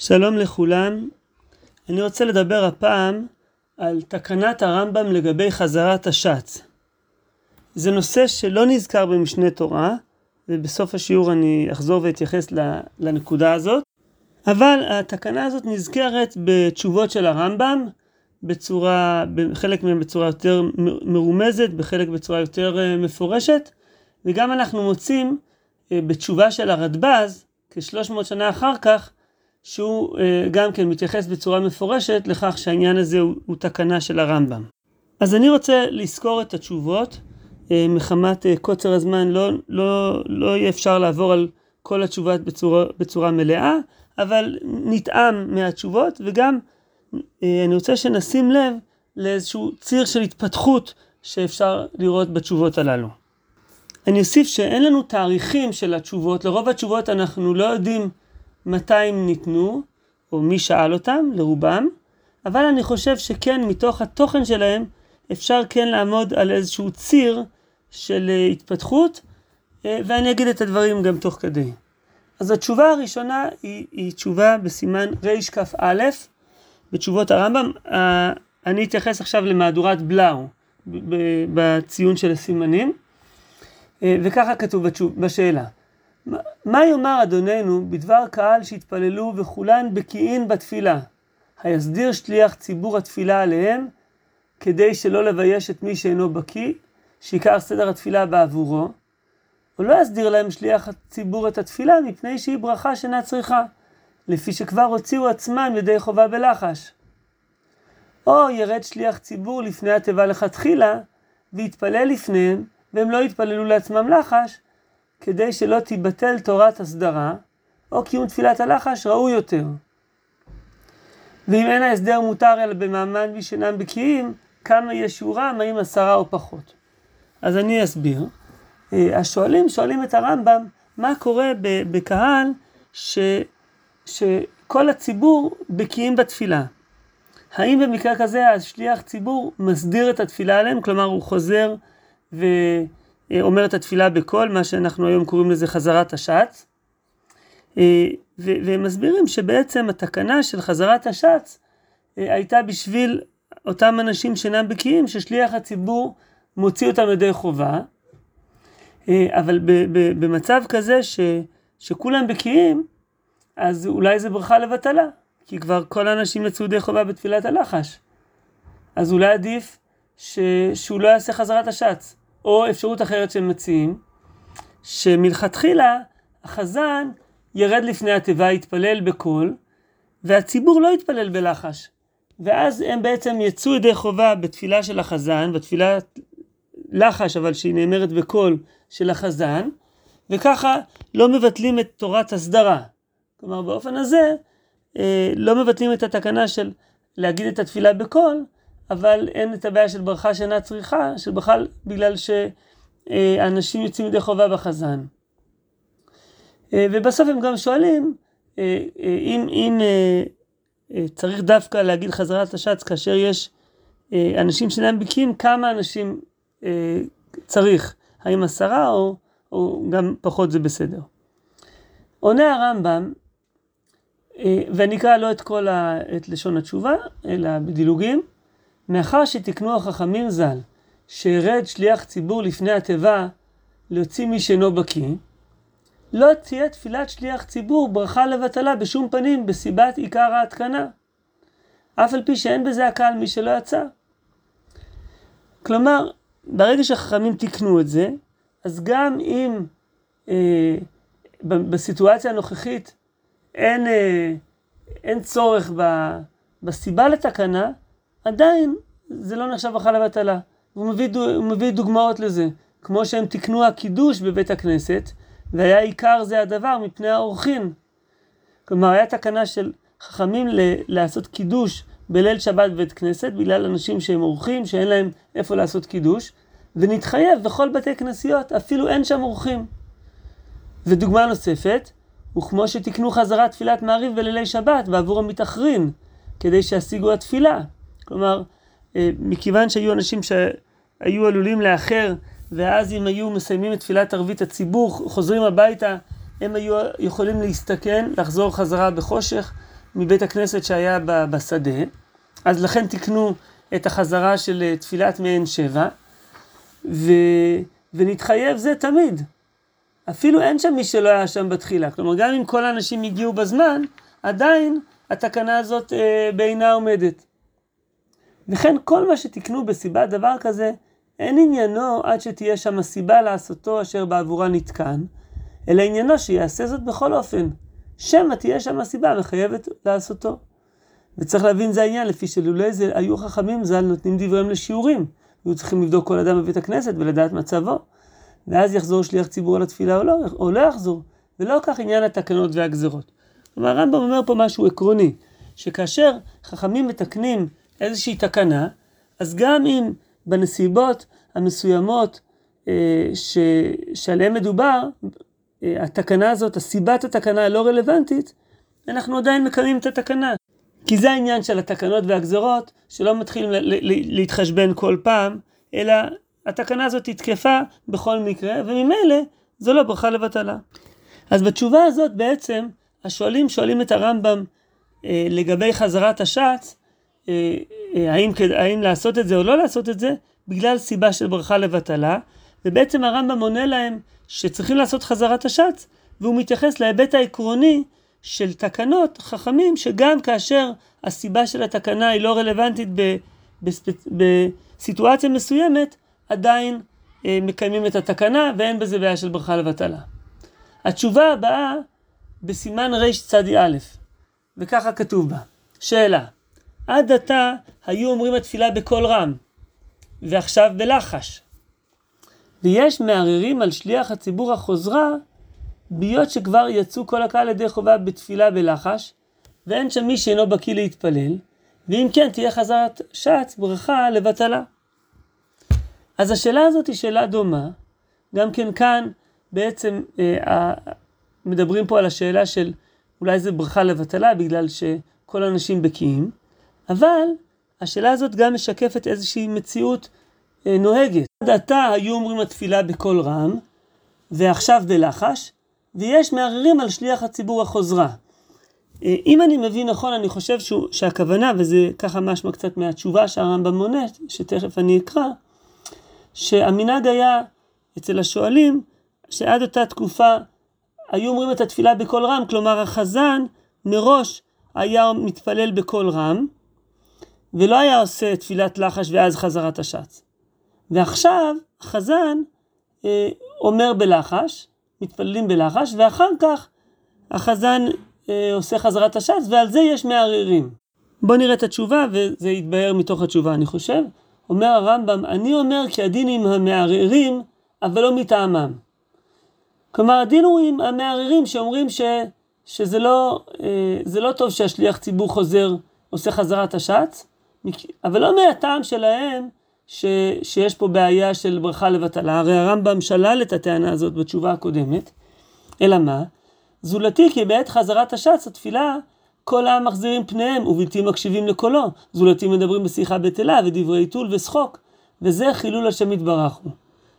שלום לכולם, אני רוצה לדבר הפעם על תקנת הרמב"ם לגבי חזרת השץ. זה נושא שלא נזכר במשנה תורה, ובסוף השיעור אני אחזור ואתייחס לנקודה הזאת, אבל התקנה הזאת נזכרת בתשובות של הרמב"ם, בצורה, בחלק מהם בצורה יותר מרומזת, בחלק בצורה יותר אה, מפורשת, וגם אנחנו מוצאים אה, בתשובה של הרדב"ז, כשלוש מאות שנה אחר כך, שהוא אה, גם כן מתייחס בצורה מפורשת לכך שהעניין הזה הוא, הוא תקנה של הרמב"ם. אז אני רוצה לזכור את התשובות, אה, מחמת אה, קוצר הזמן לא, לא, לא יהיה אפשר לעבור על כל התשובות בצורה, בצורה מלאה, אבל נטעם מהתשובות וגם אני רוצה שנשים לב לאיזשהו ציר של התפתחות שאפשר לראות בתשובות הללו. אני אוסיף שאין לנו תאריכים של התשובות, לרוב התשובות אנחנו לא יודעים מתי הם ניתנו, או מי שאל אותם, לרובם, אבל אני חושב שכן, מתוך התוכן שלהם, אפשר כן לעמוד על איזשהו ציר של אה, התפתחות, אה, ואני אגיד את הדברים גם תוך כדי. אז התשובה הראשונה היא, היא תשובה בסימן רכ"א, בתשובות הרמב"ם. אני אתייחס עכשיו למהדורת בלאו, בציון של הסימנים, אה, וככה כתוב בשאלה. מה יאמר אדוננו בדבר קהל שהתפללו וכולן בקיאין בתפילה? היסדיר שליח ציבור התפילה עליהם, כדי שלא לבייש את מי שאינו בקיא, שעיקר סדר התפילה בעבורו, או לא יסדיר להם שליח הציבור את התפילה, מפני שהיא ברכה שאינה צריכה, לפי שכבר הוציאו עצמם ידי חובה בלחש. או ירד שליח ציבור לפני התיבה לכתחילה, ויתפלל לפניהם, והם לא יתפללו לעצמם לחש, כדי שלא תיבטל תורת הסדרה, או קיום תפילת הלחש ראוי יותר. ואם אין ההסדר מותר אלא במעמד מי שאינם בקיאים, כמה יש שיעורם, האם עשרה או פחות. אז אני אסביר. אה, השואלים שואלים את הרמב"ם, מה קורה בקהל ש, שכל הציבור בקיאים בתפילה? האם במקרה כזה השליח ציבור מסדיר את התפילה עליהם? כלומר הוא חוזר ו... אה, אומר את התפילה בקול, מה שאנחנו היום קוראים לזה חזרת השץ. אה, והם מסבירים שבעצם התקנה של חזרת השץ אה, הייתה בשביל אותם אנשים שאינם בקיאים, ששליח הציבור מוציא אותם ידי חובה. אבל במצב כזה ש, שכולם בקיאים, אז אולי זה ברכה לבטלה, כי כבר כל האנשים יצאו ידי חובה בתפילת הלחש. אז אולי עדיף ש, שהוא לא יעשה חזרת השץ. או אפשרות אחרת שהם מציעים, שמלכתחילה החזן ירד לפני התיבה, יתפלל בקול, והציבור לא יתפלל בלחש. ואז הם בעצם יצאו ידי חובה בתפילה של החזן, בתפילה לחש אבל שהיא נאמרת בקול של החזן, וככה לא מבטלים את תורת הסדרה. כלומר באופן הזה אה, לא מבטלים את התקנה של להגיד את התפילה בקול, אבל אין את הבעיה של ברכה שאינה צריכה, שבכלל בגלל שאנשים יוצאים ידי חובה בחזן. אה, ובסוף הם גם שואלים, אה, אה, אם, אם צריך דווקא להגיד חזרת השץ כאשר יש אנשים שאינם בקיאים, כמה אנשים צריך, האם עשרה או, או גם פחות זה בסדר. עונה הרמב"ם, ואני אקרא לא את כל ה, את לשון התשובה, אלא בדילוגים. מאחר שתיקנו החכמים ז"ל, שירד שליח ציבור לפני התיבה להוציא מי שאינו בקיא, לא תהיה תפילת שליח ציבור ברכה לבטלה בשום פנים בסיבת עיקר ההתקנה, אף על פי שאין בזה הקהל מי שלא יצא. כלומר, ברגע שהחכמים תיקנו את זה, אז גם אם אה, בסיטואציה הנוכחית אין, אה, אין צורך ב, בסיבה לתקנה, עדיין זה לא נחשב ברכה לבטלה. הוא מביא, הוא מביא דוגמאות לזה. כמו שהם תיקנו הקידוש בבית הכנסת, והיה עיקר זה הדבר מפני האורחים. כלומר, היה תקנה של חכמים ל- לעשות קידוש בליל שבת בבית כנסת, בגלל אנשים שהם אורחים, שאין להם איפה לעשות קידוש, ונתחייב בכל בתי כנסיות, אפילו אין שם אורחים. ודוגמה נוספת, וכמו שתיקנו חזרה תפילת מעריב בלילי שבת בעבור המתאחרים, כדי שישיגו התפילה. כלומר, אה, מכיוון שהיו אנשים שהיו עלולים לאחר, ואז אם היו מסיימים את תפילת ערבית הציבור, חוזרים הביתה, הם היו יכולים להסתכן, לחזור חזרה בחושך, מבית הכנסת שהיה בשדה, אז לכן תיקנו את החזרה של אה, תפילת מעין שבע, ו... ונתחייב זה תמיד. אפילו אין שם מי שלא היה שם בתחילה. כלומר, גם אם כל האנשים הגיעו בזמן, עדיין התקנה הזאת אה, בעינה עומדת. וכן כל מה שתקנו בסיבת דבר כזה, אין עניינו עד שתהיה שם הסיבה לעשותו אשר בעבורה נתקן, אלא עניינו שיעשה זאת בכל אופן. שמא תהיה שם הסיבה המחייבת לעשותו. וצריך להבין זה העניין, לפי שלולא זה היו חכמים ז"ל נותנים דבריהם לשיעורים. היו צריכים לבדוק כל אדם בבית הכנסת ולדעת מצבו. ואז יחזור שליח ציבור על התפילה או לא, או לא יחזור. ולא כך עניין התקנות והגזרות. כלומר, הרמב"ם אומר פה משהו עקרוני, שכאשר חכמים מתקנים איזושהי תקנה, אז גם אם בנסיבות המסוימות אה, ש, שעליהן מדובר, אה, התקנה הזאת, הסיבת התקנה הלא רלוונטית, אנחנו עדיין מקיימים את התקנה. כי זה העניין של התקנות והגזרות, שלא מתחילים להתחשבן כל פעם, אלא התקנה הזאת היא תקפה בכל מקרה, וממילא זו לא ברכה לבטלה. אז בתשובה הזאת בעצם, השואלים שואלים את הרמב"ם אה, לגבי חזרת השץ, האם, האם לעשות את זה או לא לעשות את זה, בגלל סיבה של ברכה לבטלה, ובעצם הרמב"ם עונה להם שצריכים לעשות חזרת השץ, והוא מתייחס להיבט העקרוני של תקנות חכמים, שגם כאשר הסיבה של התקנה היא לא רלוונטית ב, בספ... בסיטואציה מסוימת, עדיין אה, מקיימים את התקנה ואין בזה בעיה של ברכה לבטלה. התשובה הבאה בסימן רצ"א, וככה כתוב בה, שאלה, עד עתה היו אומרים התפילה בקול רם, ועכשיו בלחש. ויש מערערים על שליח הציבור החוזרה, בהיות שכבר יצאו כל הקהל ידי חובה בתפילה בלחש, ואין שם מי שאינו בקיא להתפלל, ואם כן תהיה חזרת שץ ברכה לבטלה. אז השאלה הזאת היא שאלה דומה, גם כן כאן בעצם אה, מדברים פה על השאלה של אולי זה ברכה לבטלה בגלל שכל האנשים בקיאים, אבל השאלה הזאת גם משקפת איזושהי מציאות אה, נוהגת. עד עתה היו אומרים התפילה בקול רם, ועכשיו בלחש, ויש מערערים על שליח הציבור החוזרה. אה, אם אני מבין נכון, אני חושב שהוא, שהכוונה, וזה ככה משמע קצת מהתשובה שהרמב"ם מונה, שתכף אני אקרא, שהמנהג היה אצל השואלים, שעד אותה תקופה היו אומרים את התפילה בקול רם, כלומר החזן מראש היה מתפלל בקול רם, ולא היה עושה תפילת לחש ואז חזרת השץ. ועכשיו החזן אה, אומר בלחש, מתפללים בלחש, ואחר כך החזן אה, עושה חזרת השץ, ועל זה יש מערערים. בואו נראה את התשובה, וזה יתבהר מתוך התשובה, אני חושב. אומר הרמב"ם, אני אומר כי הדין עם המערערים, אבל לא מטעמם. כלומר, הדין הוא עם המערערים שאומרים ש, שזה לא, אה, לא טוב שהשליח ציבור חוזר, עושה חזרת השץ, אבל לא מהטעם שלהם ש, שיש פה בעיה של ברכה לבטלה. הרי הרמב"ם שלל את הטענה הזאת בתשובה הקודמת, אלא מה? זולתי כי בעת חזרת השץ התפילה כל העם מחזירים פניהם ובלתי מקשיבים לקולו. זולתי מדברים בשיחה בטלה ודברי עיתול ושחוק, וזה חילול השם יתברך הוא.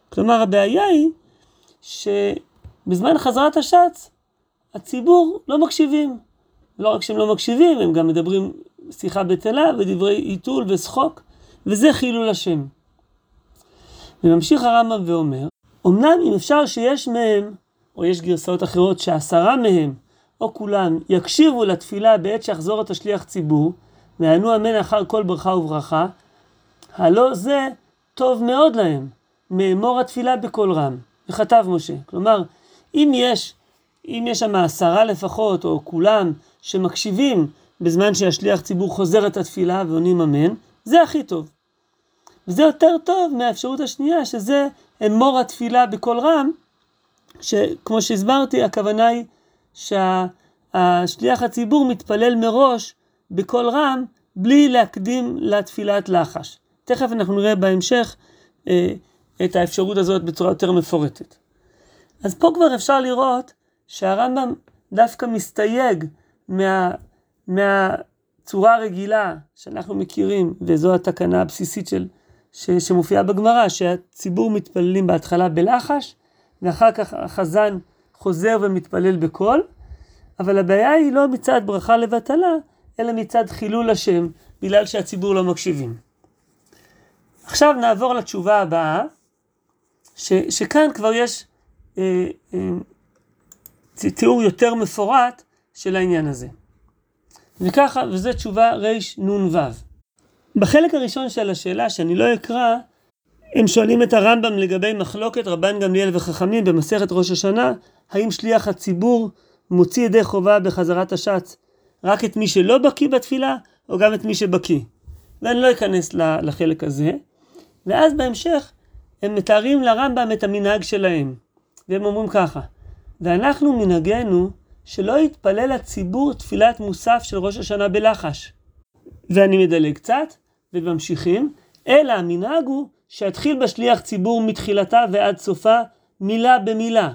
כלומר הבעיה היא שבזמן חזרת השץ הציבור לא מקשיבים. לא רק שהם לא מקשיבים, הם גם מדברים שיחה בטלה ודברי עיתול ושחוק, וזה חילול השם. וממשיך הרמב"ם ואומר, אמנם אם אפשר שיש מהם, או יש גרסאות אחרות שעשרה מהם או כולם יקשיבו לתפילה בעת שיחזור את השליח ציבור, ויענו אמן אחר כל ברכה וברכה, הלא זה טוב מאוד להם, מאמור התפילה בקול רם. וכתב משה. כלומר, אם יש, אם יש שם עשרה לפחות, או כולם, שמקשיבים בזמן שהשליח ציבור חוזר את התפילה ועונים אמן, זה הכי טוב. וזה יותר טוב מהאפשרות השנייה, שזה אמור התפילה בקול רם, שכמו שהסברתי, הכוונה היא שהשליח הציבור מתפלל מראש בקול רם בלי להקדים לתפילת לחש. תכף אנחנו נראה בהמשך אה, את האפשרות הזאת בצורה יותר מפורטת. אז פה כבר אפשר לראות שהרמב"ם דווקא מסתייג מה, מהצורה הרגילה שאנחנו מכירים, וזו התקנה הבסיסית של, ש, שמופיעה בגמרא, שהציבור מתפללים בהתחלה בלחש, ואחר כך החזן חוזר ומתפלל בקול. אבל הבעיה היא לא מצד ברכה לבטלה, אלא מצד חילול השם, בגלל שהציבור לא מקשיבים. עכשיו נעבור לתשובה הבאה, ש, שכאן כבר יש אה, אה, תיאור יותר מפורט של העניין הזה. וככה, וזו תשובה רנ"ו. בחלק הראשון של השאלה, שאני לא אקרא, הם שואלים את הרמב"ם לגבי מחלוקת רבן גמליאל וחכמים במסכת ראש השנה, האם שליח הציבור מוציא ידי חובה בחזרת השץ רק את מי שלא בקיא בתפילה, או גם את מי שבקיא. ואני לא אכנס לחלק הזה. ואז בהמשך הם מתארים לרמב"ם את המנהג שלהם. והם אומרים ככה, ואנחנו מנהגנו שלא יתפלל הציבור תפילת מוסף של ראש השנה בלחש. ואני מדלג קצת, וממשיכים, אלא המנהג הוא שיתחיל בשליח ציבור מתחילתה ועד סופה מילה במילה,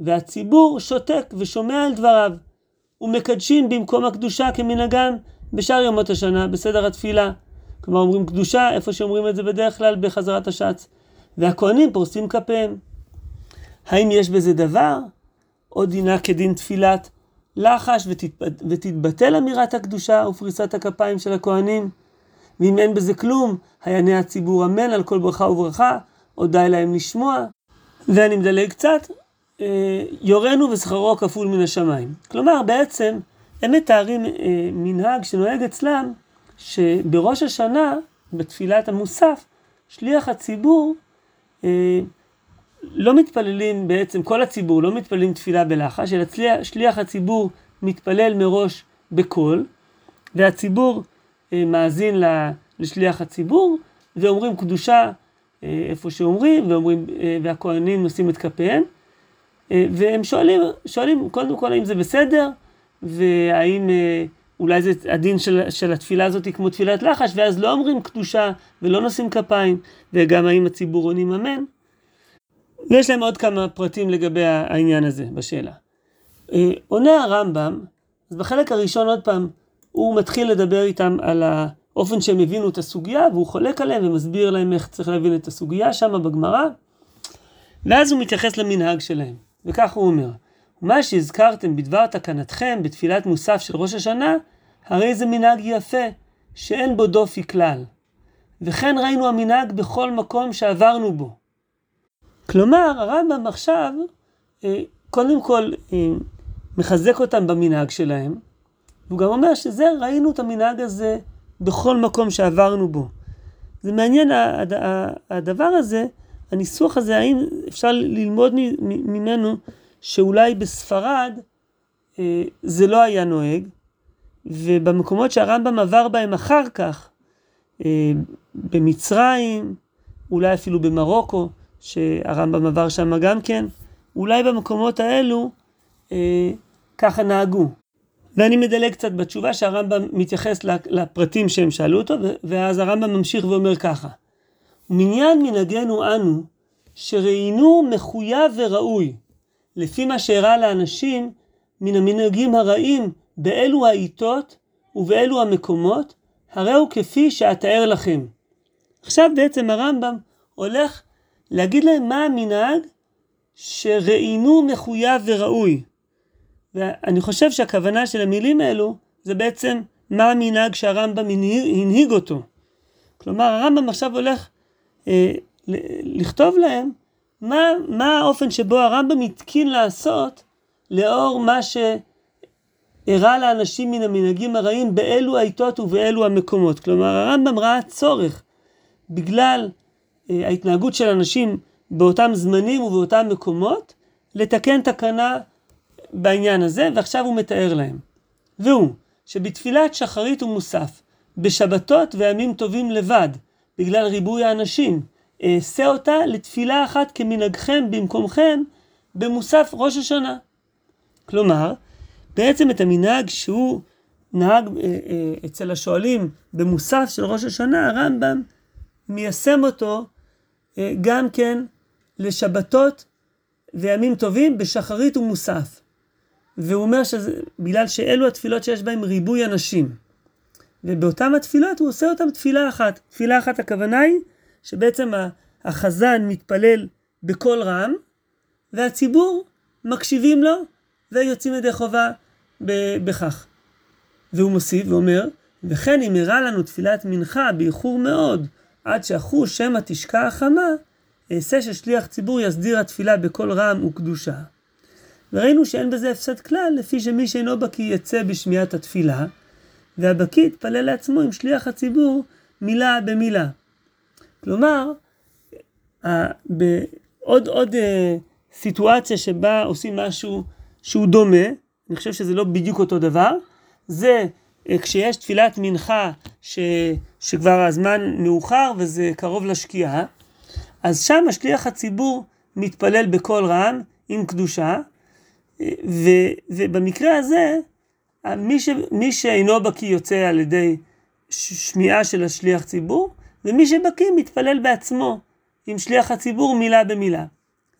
והציבור שותק ושומע על דבריו, ומקדשים במקום הקדושה כמנהגם בשאר ימות השנה בסדר התפילה. כלומר אומרים קדושה איפה שאומרים את זה בדרך כלל בחזרת השץ, והכהנים פורסים כפיהם. האם יש בזה דבר? או דינה כדין תפילת לחש ותתבטל אמירת הקדושה ופריסת הכפיים של הכהנים? ואם אין בזה כלום, היענה הציבור אמן על כל ברכה וברכה, או די להם לשמוע. ואני מדלג קצת, אה, יורנו ושכרו כפול מן השמיים. כלומר, בעצם, הם מתארים אה, מנהג שנוהג אצלם, שבראש השנה, בתפילת המוסף, שליח הציבור, אה, לא מתפללים בעצם, כל הציבור לא מתפללים תפילה בלחש, אלא שליח הציבור מתפלל מראש בקול, והציבור אה, מאזין לשליח הציבור, ואומרים קדושה אה, איפה שאומרים, ואומרים, אה, והכהנים נושאים את כפיהם, והם שואלים, שואלים קודם כל האם זה בסדר, והאם אולי זה הדין של, של התפילה הזאת כמו תפילת לחש, ואז לא אומרים קדושה ולא נושאים כפיים, וגם האם הציבור עונים אמן. ויש להם עוד כמה פרטים לגבי העניין הזה בשאלה. עונה הרמב"ם, אז בחלק הראשון עוד פעם, הוא מתחיל לדבר איתם על האופן שהם הבינו את הסוגיה, והוא חולק עליהם ומסביר להם איך צריך להבין את הסוגיה שם בגמרא, ואז הוא מתייחס למנהג שלהם, וכך הוא אומר, מה שהזכרתם בדבר תקנתכם בתפילת מוסף של ראש השנה, הרי זה מנהג יפה, שאין בו דופי כלל. וכן ראינו המנהג בכל מקום שעברנו בו. כלומר, הרמב"ם עכשיו, אה, קודם כל, אה, מחזק אותם במנהג שלהם, והוא גם אומר שזה, ראינו את המנהג הזה בכל מקום שעברנו בו. זה מעניין הדבר הזה, הניסוח הזה, האם אפשר ללמוד ממנו שאולי בספרד אה, זה לא היה נוהג, ובמקומות שהרמב"ם עבר בהם אחר כך, במצרים, אולי אפילו במרוקו, שהרמב"ם עבר שם גם כן, אולי במקומות האלו אה, ככה נהגו. ואני מדלג קצת בתשובה שהרמב"ם מתייחס לפרטים שהם שאלו אותו, ואז הרמב"ם ממשיך ואומר ככה: מניין מנהגנו אנו, שראינו מחויב וראוי, לפי מה שאירע לאנשים מן המנהגים הרעים באלו העיתות ובאלו המקומות, הרי הוא כפי שאתאר לכם. עכשיו בעצם הרמב"ם הולך להגיד להם מה המנהג שראינו מחויב וראוי. ואני חושב שהכוונה של המילים האלו זה בעצם מה המנהג שהרמב"ם הנהיג אותו. כלומר הרמב"ם עכשיו הולך אה, לכתוב להם מה, מה האופן שבו הרמב"ם התקין לעשות לאור מה שאירע לאנשים מן המנהגים הרעים באלו העיתות ובאלו המקומות. כלומר הרמב"ם ראה צורך בגלל ההתנהגות של אנשים באותם זמנים ובאותם מקומות לתקן תקנה בעניין הזה, ועכשיו הוא מתאר להם. והוא, שבתפילת שחרית ומוסף, בשבתות וימים טובים לבד, בגלל ריבוי האנשים, אעשה אותה לתפילה אחת כמנהגכם במקומכם במוסף ראש השנה. כלומר, בעצם את המנהג שהוא נהג אה, אה, אצל השואלים במוסף של ראש השנה, הרמב"ם מיישם אותו אה, גם כן לשבתות וימים טובים בשחרית ומוסף. והוא אומר שזה בגלל שאלו התפילות שיש בהן ריבוי אנשים. ובאותן התפילות הוא עושה אותן תפילה אחת. תפילה אחת הכוונה היא שבעצם החזן מתפלל בקול רם, והציבור מקשיבים לו ויוצאים ידי חובה בכך. והוא מוסיף ואומר, וכן אם הראה לנו תפילת מנחה באיחור מאוד, עד שאחוז שמא תשקע החמה, אעשה ששליח ציבור יסדיר התפילה בקול רם וקדושה. וראינו שאין בזה הפסד כלל, לפי שמי שאינו בקיא יצא בשמיעת התפילה, והבקיא יתפלל לעצמו עם שליח הציבור מילה במילה. כלומר, בעוד עוד אה, סיטואציה שבה עושים משהו שהוא דומה, אני חושב שזה לא בדיוק אותו דבר, זה כשיש תפילת מנחה ש, שכבר הזמן מאוחר וזה קרוב לשקיעה, אז שם השליח הציבור מתפלל בקול רם עם קדושה, ו, ובמקרה הזה, מי, ש, מי שאינו בקיא יוצא על ידי שמיעה של השליח ציבור, ומי שבקיא מתפלל בעצמו עם שליח הציבור מילה במילה.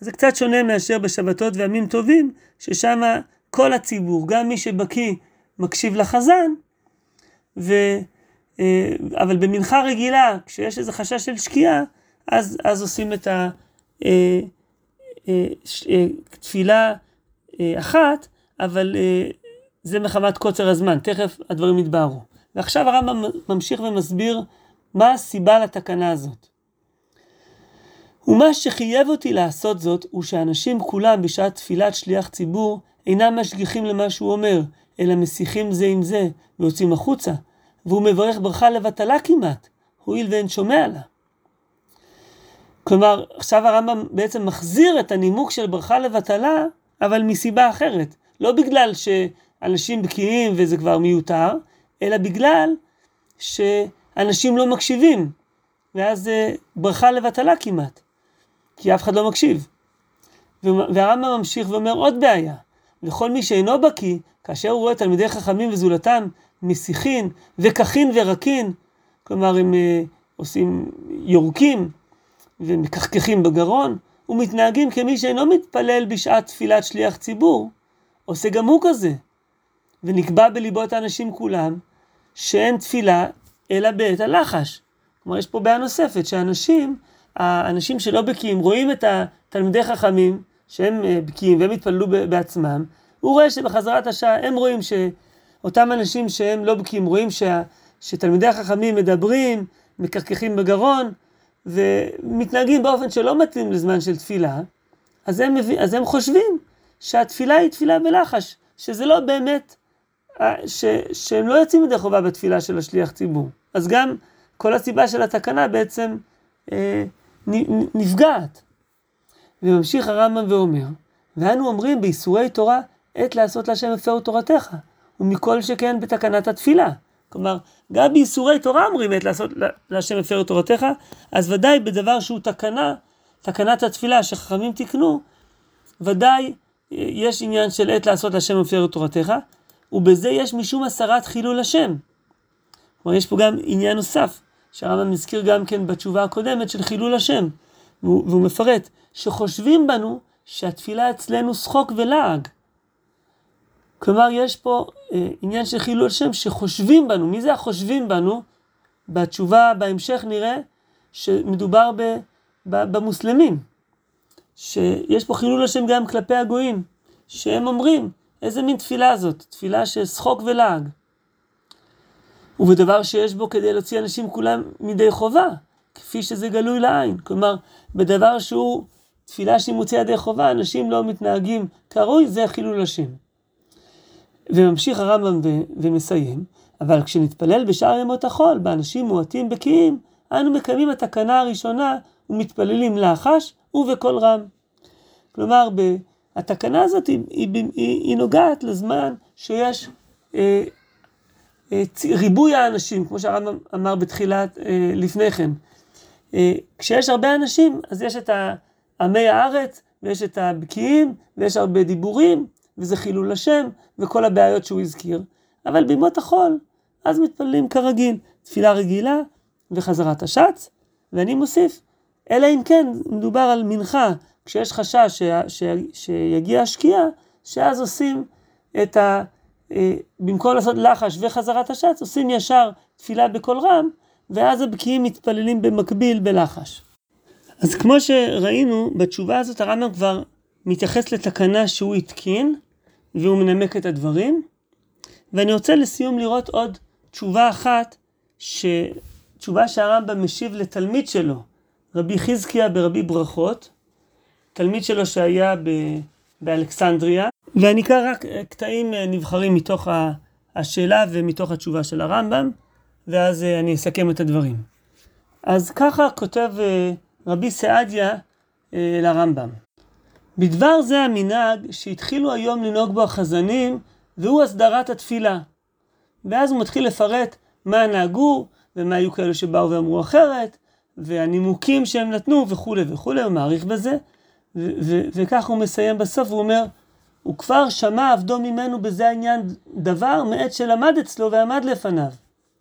זה קצת שונה מאשר בשבתות וימים טובים, ששם כל הציבור, גם מי שבקיא מקשיב לחזן, ו, אה, אבל במנחה רגילה, כשיש איזה חשש של שקיעה, אז, אז עושים את התפילה אה, אה, אחת, אבל זה מחמת קוצר הזמן, תכף הדברים יתבהרו. ועכשיו הרמב"ם ממשיך ומסביר מה הסיבה לתקנה הזאת. ומה שחייב אותי לעשות זאת, הוא שאנשים כולם בשעת תפילת שליח ציבור אינם משגיחים למה שהוא אומר, אלא מסיחים זה עם זה ויוצאים החוצה, והוא מברך ברכה לבטלה כמעט, הואיל ואין שומע לה. כלומר, עכשיו הרמב"ם בעצם מחזיר את הנימוק של ברכה לבטלה, אבל מסיבה אחרת. לא בגלל שאנשים בקיאים וזה כבר מיותר, אלא בגלל שאנשים לא מקשיבים. ואז זה ברכה לבטלה כמעט, כי אף אחד לא מקשיב. והרמב"ם ממשיך ואומר עוד בעיה, לכל מי שאינו בקיא, כאשר הוא רואה תלמידי חכמים וזולתם מסיחין וקחין ורקין, כלומר הם uh, עושים יורקים ומכחכחים בגרון, ומתנהגים כמי שאינו מתפלל בשעת תפילת שליח ציבור, עושה גם הוא כזה. ונקבע בליבות האנשים כולם שאין תפילה אלא בעת הלחש. כלומר, יש פה בעיה נוספת, שאנשים, האנשים שלא בקיאים, רואים את התלמידי חכמים, שהם אה, בקיאים והם התפללו בעצמם, הוא רואה שבחזרת השעה, הם רואים שאותם אנשים שהם לא בקיאים, רואים שה, שתלמידי החכמים מדברים, מקרקחים בגרון, ומתנהגים באופן שלא מתאים לזמן של תפילה, אז הם, אז הם חושבים שהתפילה היא תפילה בלחש, שזה לא באמת, אה, ש, שהם לא יוצאים ידי חובה בתפילה של השליח ציבור. אז גם כל הסיבה של התקנה בעצם אה, נפגעת. וממשיך הרמב"ם ואומר, ואנו אומרים באיסורי תורה, עת לעשות להשם הפרו תורתך, ומכל שכן בתקנת התפילה. כלומר, גם באיסורי תורה אומרים עת לעשות להשם הפרו תורתך, אז ודאי בדבר שהוא תקנה, תקנת התפילה שחכמים תיקנו, ודאי יש עניין של עת לעשות להשם הפרו תורתך, ובזה יש משום הסרת חילול השם. כלומר, יש פה גם עניין נוסף, שהרמב"ם הזכיר גם כן בתשובה הקודמת של חילול השם. והוא, והוא מפרט, שחושבים בנו שהתפילה אצלנו שחוק ולעג. כלומר, יש פה אה, עניין של חילול השם שחושבים בנו. מי זה החושבים בנו? בתשובה בהמשך נראה שמדובר ב, ב, במוסלמים. שיש פה חילול השם גם כלפי הגויים, שהם אומרים, איזה מין תפילה זאת? תפילה של שחוק ולעג. ובדבר שיש בו כדי להוציא אנשים כולם מידי חובה, כפי שזה גלוי לעין. כלומר, בדבר שהוא תפילה שהיא מוציאה ידי חובה, אנשים לא מתנהגים כראוי, זה חילול השם. וממשיך הרמב"ם ו- ומסיים, אבל כשנתפלל בשאר ימות החול, באנשים מועטים בקיאים, אנו מקיימים התקנה הראשונה ומתפללים לחש ובקול רם. כלומר, התקנה הזאת היא, היא, היא, היא נוגעת לזמן שיש אה, אה, ריבוי האנשים, כמו שהרמב"ם אמר בתחילת, אה, לפני כן. אה, כשיש הרבה אנשים, אז יש את עמי הארץ, ויש את הבקיעים, ויש הרבה דיבורים, וזה חילול השם, וכל הבעיות שהוא הזכיר. אבל בימות החול, אז מתפללים כרגיל, תפילה רגילה וחזרת השץ, ואני מוסיף, אלא אם כן מדובר על מנחה, כשיש חשש ש... ש... שיגיע השקיעה, שאז עושים את ה... אה, במקום לעשות לחש וחזרת השץ, עושים ישר תפילה בקול רם, ואז הבקיעים מתפללים במקביל בלחש. אז כמו שראינו, בתשובה הזאת הרמב"ם כבר מתייחס לתקנה שהוא התקין, והוא מנמק את הדברים, ואני רוצה לסיום לראות עוד תשובה אחת, ש... תשובה שהרמב"ם משיב לתלמיד שלו, רבי חזקיה ברבי ברכות, תלמיד שלו שהיה ב... באלכסנדריה, ואני אקרא רק קטעים אה, נבחרים מתוך השאלה ומתוך התשובה של הרמב"ם, ואז אה, אני אסכם את הדברים. אז ככה כותב אה, רבי סעדיה לרמב"ם. בדבר זה המנהג שהתחילו היום לנהוג בו החזנים, והוא הסדרת התפילה. ואז הוא מתחיל לפרט מה נהגו, ומה היו כאלה שבאו ואמרו אחרת, והנימוקים שהם נתנו וכולי וכולי, הוא מעריך בזה, וכך הוא מסיים בסוף, הוא אומר, הוא כבר שמע עבדו ממנו בזה העניין דבר מעת שלמד אצלו ועמד לפניו,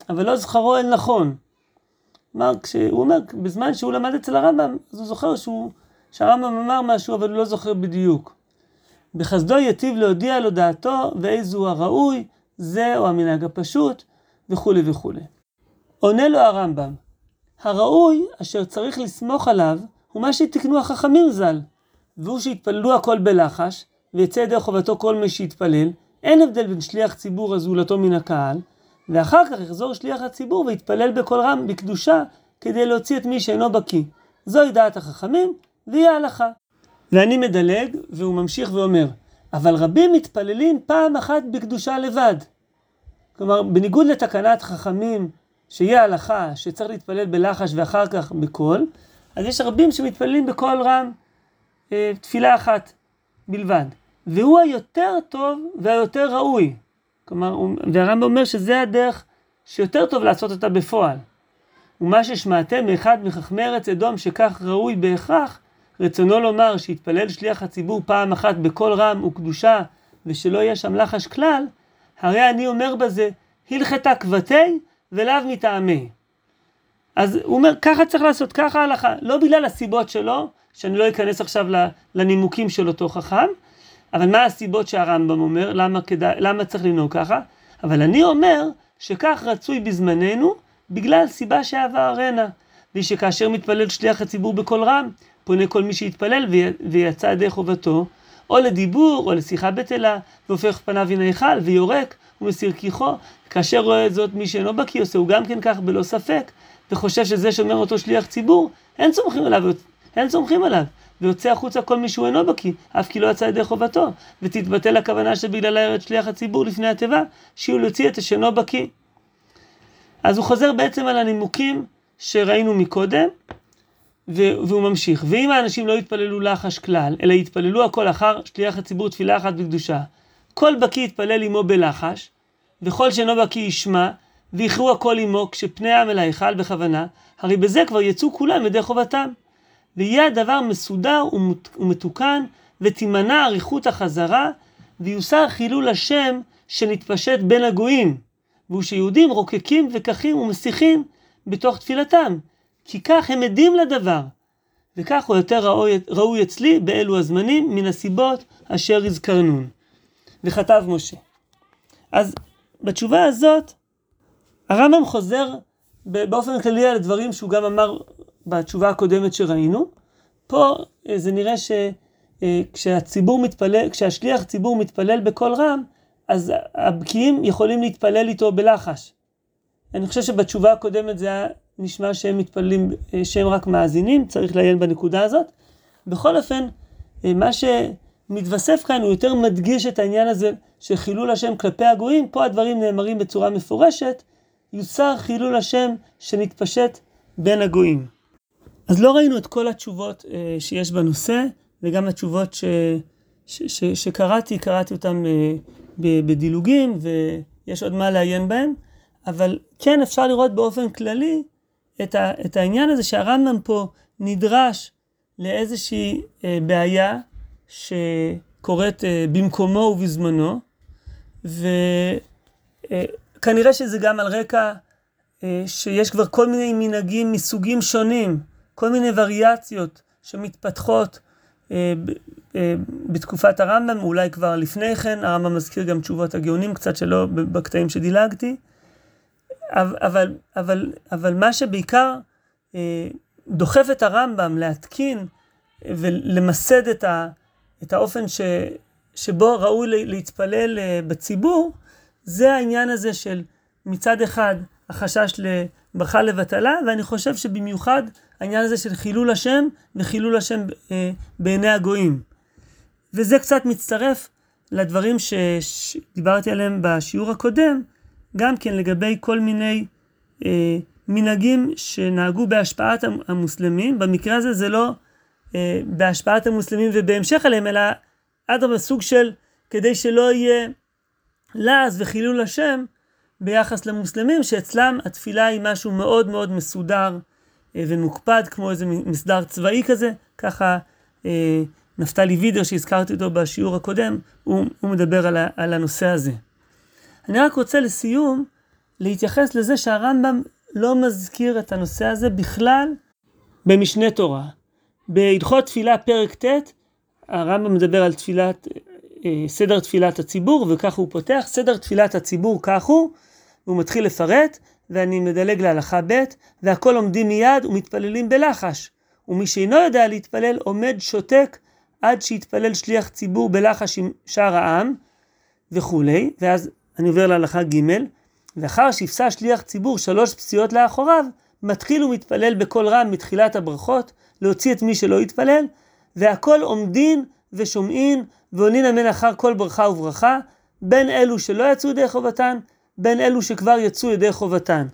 אבל לא זכרו אל נכון. כלומר, כשהוא אומר, בזמן שהוא למד אצל הרמב"ם, אז הוא זוכר שהוא, שהרמב"ם אמר משהו, אבל הוא לא זוכר בדיוק. בחסדו יטיב להודיע לו דעתו, ואיזו הראוי, זה או המנהג הפשוט, וכולי וכולי. עונה לו הרמב"ם, הראוי אשר צריך לסמוך עליו, הוא מה שתקנו החכמים ז"ל, והוא שיתפללו הכל בלחש, ויצא ידי חובתו כל מי שיתפלל, אין הבדל בין שליח ציבור הזולתו מן הקהל, ואחר כך יחזור שליח הציבור ויתפלל בקול רם בקדושה, כדי להוציא את מי שאינו בקיא. זוהי דעת החכמים, והיא ההלכה. ואני מדלג, והוא ממשיך ואומר, אבל רבים מתפללים פעם אחת בקדושה לבד. כלומר, בניגוד לתקנת חכמים, שהיא ההלכה, שצריך להתפלל בלחש ואחר כך בקול, אז יש רבים שמתפללים בקול רם אה, תפילה אחת בלבד. והוא היותר טוב והיותר ראוי. כלומר, והרמב"ם אומר שזה הדרך שיותר טוב לעשות אותה בפועל. ומה ששמעתם מאחד מחכמי ארץ אדום שכך ראוי בהכרח, רצונו לומר שיתפלל שליח הציבור פעם אחת בקול רם וקדושה ושלא יהיה שם לחש כלל, הרי אני אומר בזה, הלכתה כבתי ולאו מטעמי. אז הוא אומר, ככה צריך לעשות, ככה ההלכה, לא בגלל הסיבות שלו, שאני לא אכנס עכשיו לנימוקים של אותו חכם, אבל מה הסיבות שהרמב"ם אומר, למה, כדא, למה צריך לנהוג ככה? אבל אני אומר שכך רצוי בזמננו, בגלל סיבה שעברנה. והיא שכאשר מתפלל שליח הציבור בקול רם, פונה כל מי שיתפלל ויצא ידי חובתו, או לדיבור או לשיחה בטלה, והופך פניו מן ההיכל ויורק ומסיר כיחו. כאשר רואה זאת מי שאינו בקיא עושה, הוא גם כן כך בלא ספק, וחושב שזה שאומר אותו שליח ציבור, אין סומכים עליו, אין סומכים עליו. ויוצא החוצה כל מי שהוא אינו בקיא, אף כי לא יצא ידי חובתו, ותתבטל הכוונה שבגללה ירד שליח הציבור לפני התיבה, שיהיו להוציא את שאינו בקיא. אז הוא חוזר בעצם על הנימוקים שראינו מקודם, והוא ממשיך. ואם האנשים לא יתפללו לחש כלל, אלא יתפללו הכל אחר שליח הציבור תפילה אחת בקדושה, כל בקיא יתפלל עמו בלחש, וכל שאינו בקיא ישמע, ויכרו הכל עמו כשפני העם אל ההיכל בכוונה, הרי בזה כבר יצאו כולם ידי חובתם. ויהיה הדבר מסודר ומתוקן, ותימנע אריכות החזרה, ויוסר חילול השם שנתפשט בין הגויים, והוא שיהודים רוקקים וככים ומסיחים בתוך תפילתם, כי כך הם עדים לדבר, וכך הוא יותר ראוי, ראוי אצלי באלו הזמנים מן הסיבות אשר הזכרנון. וכתב משה. אז בתשובה הזאת, הרמב"ם חוזר באופן כללי על הדברים שהוא גם אמר בתשובה הקודמת שראינו. פה אה, זה נראה שכשהציבור אה, מתפלל, כשהשליח ציבור מתפלל בקול רם, אז הבקיאים יכולים להתפלל איתו בלחש. אני חושב שבתשובה הקודמת זה היה נשמע שהם מתפללים, אה, שהם רק מאזינים, צריך לעיין בנקודה הזאת. בכל אופן, מה שמתווסף כאן הוא יותר מדגיש את העניין הזה של חילול השם כלפי הגויים, פה הדברים נאמרים בצורה מפורשת, יוסר חילול השם שנתפשט בין הגויים. אז לא ראינו את כל התשובות אה, שיש בנושא, וגם התשובות ש, ש, ש, שקראתי, קראתי אותן אה, בדילוגים, ויש עוד מה לעיין בהן, אבל כן אפשר לראות באופן כללי את, ה, את העניין הזה שהרמב"ם פה נדרש לאיזושהי אה, בעיה שקורית אה, במקומו ובזמנו, וכנראה אה, שזה גם על רקע שיש כבר כל מיני מנהגים מסוגים שונים. כל מיני וריאציות שמתפתחות אה, אה, בתקופת הרמב"ם, אולי כבר לפני כן, הרמב"ם מזכיר גם תשובות הגאונים, קצת שלא בקטעים שדילגתי, אבל, אבל, אבל מה שבעיקר אה, דוחף את הרמב"ם להתקין ולמסד את, ה, את האופן ש, שבו ראוי להתפלל בציבור, זה העניין הזה של מצד אחד החשש לברכה לבטלה, ואני חושב שבמיוחד העניין הזה של חילול השם וחילול השם אה, בעיני הגויים. וזה קצת מצטרף לדברים שדיברתי עליהם בשיעור הקודם, גם כן לגבי כל מיני אה, מנהגים שנהגו בהשפעת המוסלמים, במקרה הזה זה לא אה, בהשפעת המוסלמים ובהמשך עליהם, אלא אדרבה סוג של כדי שלא יהיה לעז וחילול השם ביחס למוסלמים, שאצלם התפילה היא משהו מאוד מאוד מסודר ומוקפד, כמו איזה מסדר צבאי כזה, ככה אה, נפתלי וידר שהזכרתי אותו בשיעור הקודם, הוא, הוא מדבר על, ה, על הנושא הזה. אני רק רוצה לסיום להתייחס לזה שהרמב"ם לא מזכיר את הנושא הזה בכלל במשנה תורה. בהלכות תפילה פרק ט', הרמב"ם מדבר על תפילת, אה, סדר תפילת הציבור, וכך הוא פותח, סדר תפילת הציבור כך הוא, והוא מתחיל לפרט, ואני מדלג להלכה ב', והכל עומדים מיד ומתפללים בלחש. ומי שאינו יודע להתפלל עומד שותק עד שיתפלל שליח ציבור בלחש עם שאר העם וכולי, ואז אני עובר להלכה ג', ואחר שיפסע שליח ציבור שלוש פסיעות לאחוריו, מתחיל ומתפלל בקול רם מתחילת הברכות, להוציא את מי שלא יתפלל, והכל עומדין ושומעין ועונין אמן אחר כל ברכה וברכה, בין אלו שלא יצאו ידי חובתן, בין אלו שכבר יצאו ידי חובתן.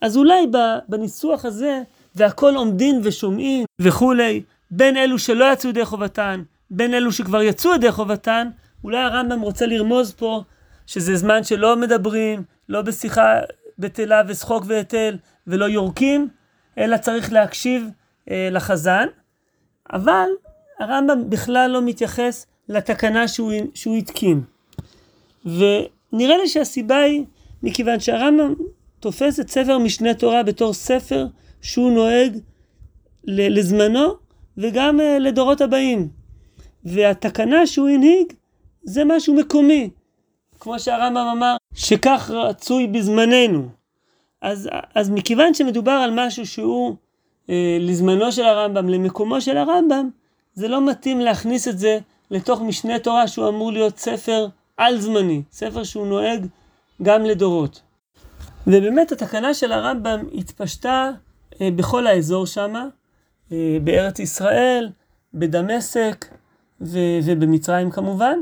אז אולי בניסוח הזה, והכל עומדין ושומעין וכולי, בין אלו שלא יצאו ידי חובתן, בין אלו שכבר יצאו ידי חובתן, אולי הרמב"ם רוצה לרמוז פה שזה זמן שלא מדברים, לא בשיחה בטלה ושחוק והיטל, ולא יורקים, אלא צריך להקשיב אה, לחזן. אבל הרמב"ם בכלל לא מתייחס לתקנה שהוא, שהוא התקין. ונראה לי שהסיבה היא מכיוון שהרמב"ם תופס את ספר משנה תורה בתור ספר שהוא נוהג לזמנו וגם uh, לדורות הבאים. והתקנה שהוא הנהיג זה משהו מקומי. כמו שהרמב"ם אמר, שכך רצוי בזמננו. אז, אז מכיוון שמדובר על משהו שהוא אה, לזמנו של הרמב"ם, למקומו של הרמב"ם, זה לא מתאים להכניס את זה לתוך משנה תורה שהוא אמור להיות ספר על-זמני, ספר שהוא נוהג גם לדורות. ובאמת התקנה של הרמב"ם התפשטה אה, בכל האזור שם, אה, בארץ ישראל, בדמשק ו- ובמצרים כמובן,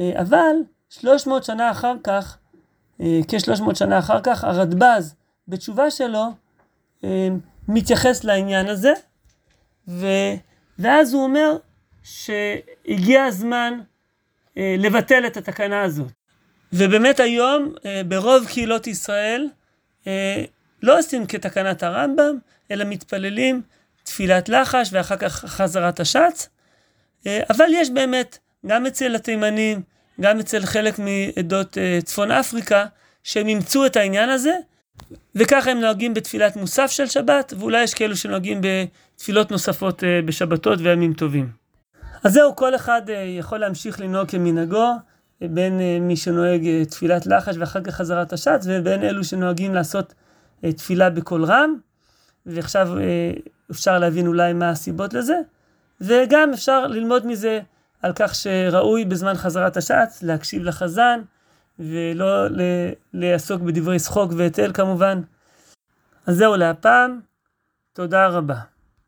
אה, אבל 300 שנה אחר כך, אה, כ-300 שנה אחר כך, הרדב"ז בתשובה שלו אה, מתייחס לעניין הזה, ו, ואז הוא אומר שהגיע הזמן לבטל את התקנה הזאת. ובאמת היום ברוב קהילות ישראל לא עושים כתקנת הרמב"ם, אלא מתפללים תפילת לחש ואחר כך חזרת השץ, אבל יש באמת, גם אצל התימנים, גם אצל חלק מעדות צפון אפריקה, שהם אימצו את העניין הזה, וככה הם נוהגים בתפילת מוסף של שבת, ואולי יש כאלו שנוהגים בתפילות נוספות בשבתות וימים טובים. אז זהו, כל אחד uh, יכול להמשיך לנהוג כמנהגו, בין uh, מי שנוהג uh, תפילת לחש ואחר כך חזרת השץ, ובין אלו שנוהגים לעשות תפילה בקול רם, ועכשיו אפשר להבין אולי מה הסיבות לזה, וגם אפשר ללמוד מזה על כך שראוי בזמן חזרת השץ להקשיב לחזן ולא לעסוק בדברי שחוק והיטל כמובן. אז זהו להפעם, תודה רבה.